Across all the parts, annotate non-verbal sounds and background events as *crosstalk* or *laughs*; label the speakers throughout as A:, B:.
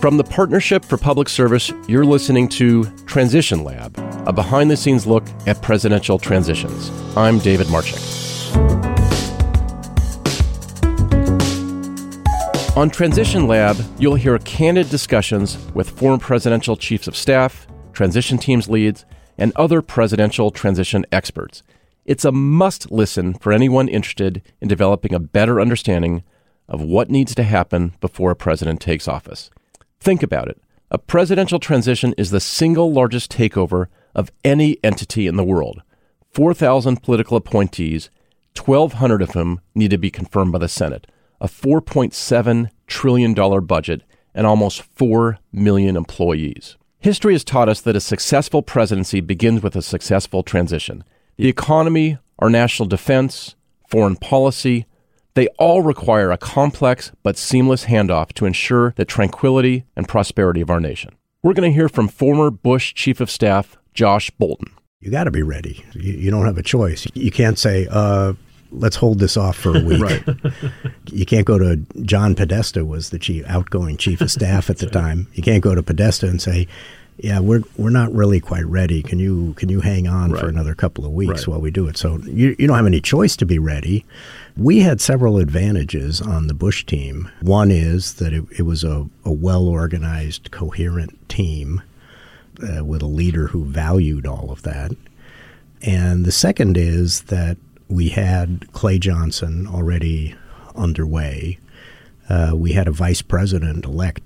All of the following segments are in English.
A: From the Partnership for Public Service, you're listening to Transition Lab, a behind the scenes look at presidential transitions. I'm David Marchick. On Transition Lab, you'll hear candid discussions with former presidential chiefs of staff, transition teams leads, and other presidential transition experts. It's a must listen for anyone interested in developing a better understanding of what needs to happen before a president takes office. Think about it. A presidential transition is the single largest takeover of any entity in the world. 4,000 political appointees, 1,200 of whom need to be confirmed by the Senate, a $4.7 trillion budget, and almost 4 million employees. History has taught us that a successful presidency begins with a successful transition. The economy, our national defense, foreign policy, they all require a complex but seamless handoff to ensure the tranquility and prosperity of our nation. We're going to hear from former Bush Chief of Staff Josh Bolten.
B: You got to be ready. You, you, don't have a choice. You can't say, uh, let's hold this off for a week. right. You can't go to John Podesta was the chief outgoing chief of staff at the time. You can't go to Podesta and say, yeah, we're we're not really quite ready. Can you can you hang on right. for another couple of weeks right. while we do it? So you you don't have any choice to be ready. We had several advantages on the Bush team. One is that it, it was a, a well organized, coherent team uh, with a leader who valued all of that. And the second is that we had Clay Johnson already underway. Uh, we had a vice president elect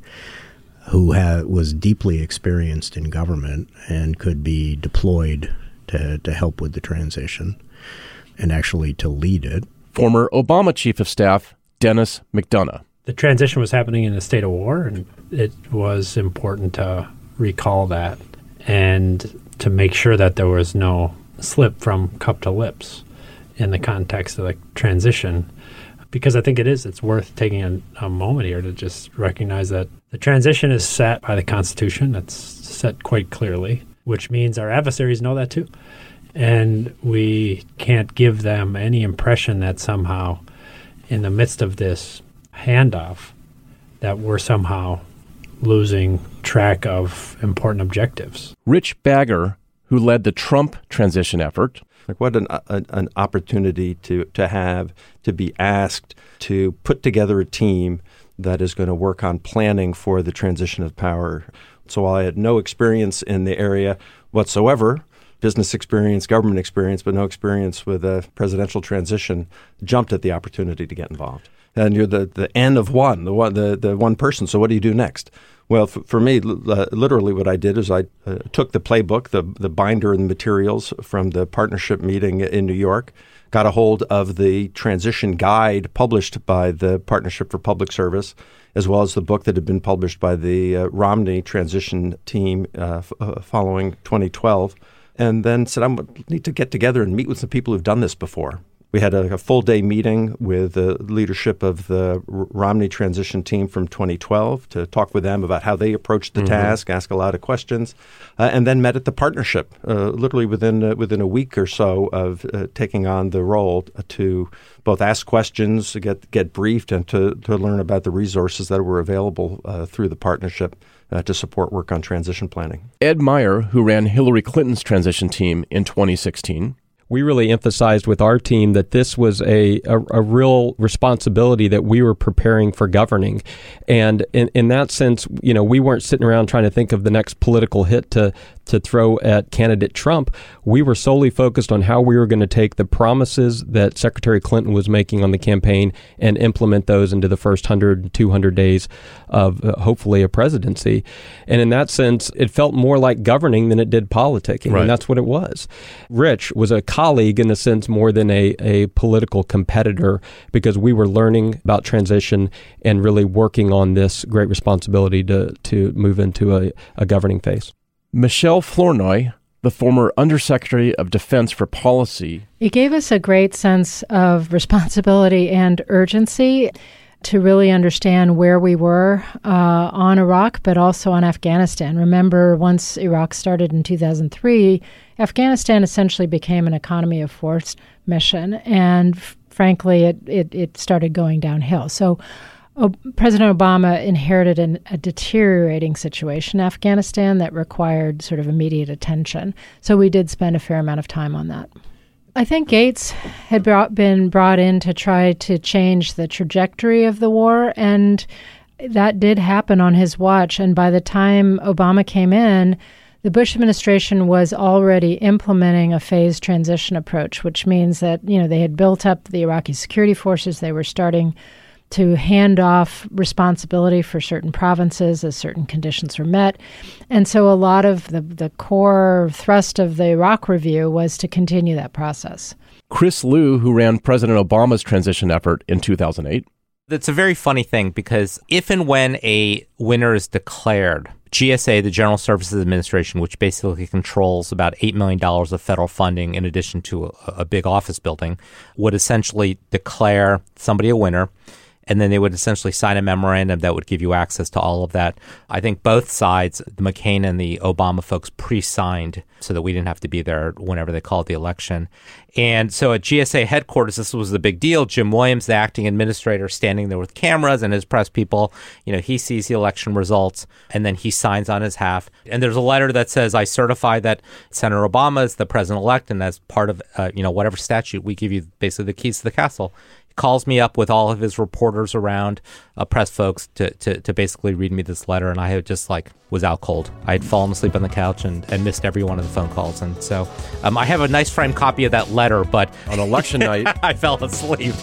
B: who had, was deeply experienced in government and could be deployed to, to help with the transition and actually to lead it.
A: Former Obama Chief of Staff Dennis McDonough.
C: The transition was happening in a state of war, and it was important to recall that and to make sure that there was no slip from cup to lips in the context of the transition because I think it is. It's worth taking a, a, moment here to just recognize that the transition is set by the Constitution. That's set quite clearly, which means our adversaries know that too. And we can't give them any impression that somehow, in the midst of this handoff, that we're somehow losing track of important objectives.
A: Rich Bagger, who led the Trump transition effort,
D: like what an, an opportunity to, to have to be asked to put together a team that is going to work on planning for the transition of power. So while I had no experience in the area whatsoever, business experience, government experience, but no experience with a presidential transition, jumped at the opportunity to get involved. And you're the, the N of one, the one the, the one person. So what do you do next? Well, f- for me, uh, literally, what I did is I uh, took the playbook, the the binder and the materials from the partnership meeting in New York, got a hold of the transition guide published by the Partnership for Public Service, as well as the book that had been published by the uh, Romney transition team uh, f- uh, following 2012, and then said I need to get together and meet with some people who've done this before. We had a, a, full day meeting with the leadership of the Romney transition team from 2012 to talk with them about how they approached the mm-hmm. task, ask a lot of questions, uh, and then met at the partnership uh, literally within uh, within a week or so of uh, taking on the role to both ask questions, get get briefed, and to, to learn about the resources that were available uh, through the partnership. Uh, to support work on transition planning.
A: Ed Meier, who ran Hillary Clinton's transition team in 2016,
E: we really emphasized with our team that this was a, a, a, real responsibility that we were preparing for governing. And in, in that sense, you know, we weren't sitting around trying to think of the next political hit to, to throw at candidate Trump. We were solely focused on how we were going to take the promises that Secretary Clinton was making on the campaign and implement those into the first 100, 200 days of uh, hopefully a presidency. And in that sense, it felt more like governing than it did politicking. Right. And that's what it was. Rich was a colleague in a sense more than a, a political competitor because we were learning about transition and really working on this great responsibility to, to move into a, a governing phase.
A: Michelle Flournoy, the former Undersecretary of Defense for Policy.
F: It gave us a great sense of responsibility and urgency to really understand where we were uh, on Iraq, but also on Afghanistan. Remember, once Iraq started in 2003, Afghanistan essentially became an economy of force mission, and f- frankly, it, it, it started going downhill. So President Obama inherited an, a deteriorating situation in Afghanistan that required sort of immediate attention. So we did spend a fair amount of time on that. I think Gates had brought, been brought in to try to change the trajectory of the war, and that did happen on his watch. And by the time Obama came in, the Bush administration was already implementing a phased transition approach, which means that you know they had built up the Iraqi security forces. They were starting to hand off responsibility for certain provinces as certain conditions were met. And so a lot of the, the core thrust of the Iraq review was to continue that process.
A: Chris Lu, who ran President Obama's transition effort in 2008.
G: It's a very funny thing because if and when a winner is declared, GSA, the General Services Administration, which basically controls about $8 million of federal funding in addition to a, a big office building, would essentially declare somebody a winner and then they would essentially sign a memorandum that would give you access to all of that. I think both sides, the McCain and the Obama folks, pre-signed so that we didn't have to be there whenever they called the election. And so at GSA headquarters, this was the big deal. Jim Williams, the acting administrator, standing there with cameras and his press people. You know, he sees the election results and then he signs on his half. And there's a letter that says, "I certify that Senator Obama is the president elect, and as part of uh, you know whatever statute, we give you basically the keys to the castle." Calls me up with all of his reporters around, uh, press folks, to, to, to basically read me this letter. And I had just like was out cold. I had fallen asleep on the couch and, and missed every one of the phone calls. And so um, I have a nice framed copy of that letter, but
A: on election night, *laughs*
G: I fell asleep.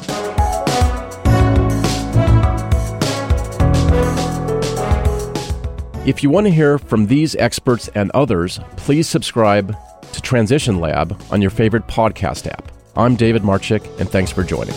A: If you want to hear from these experts and others, please subscribe to Transition Lab on your favorite podcast app. I'm David Marchick, and thanks for joining.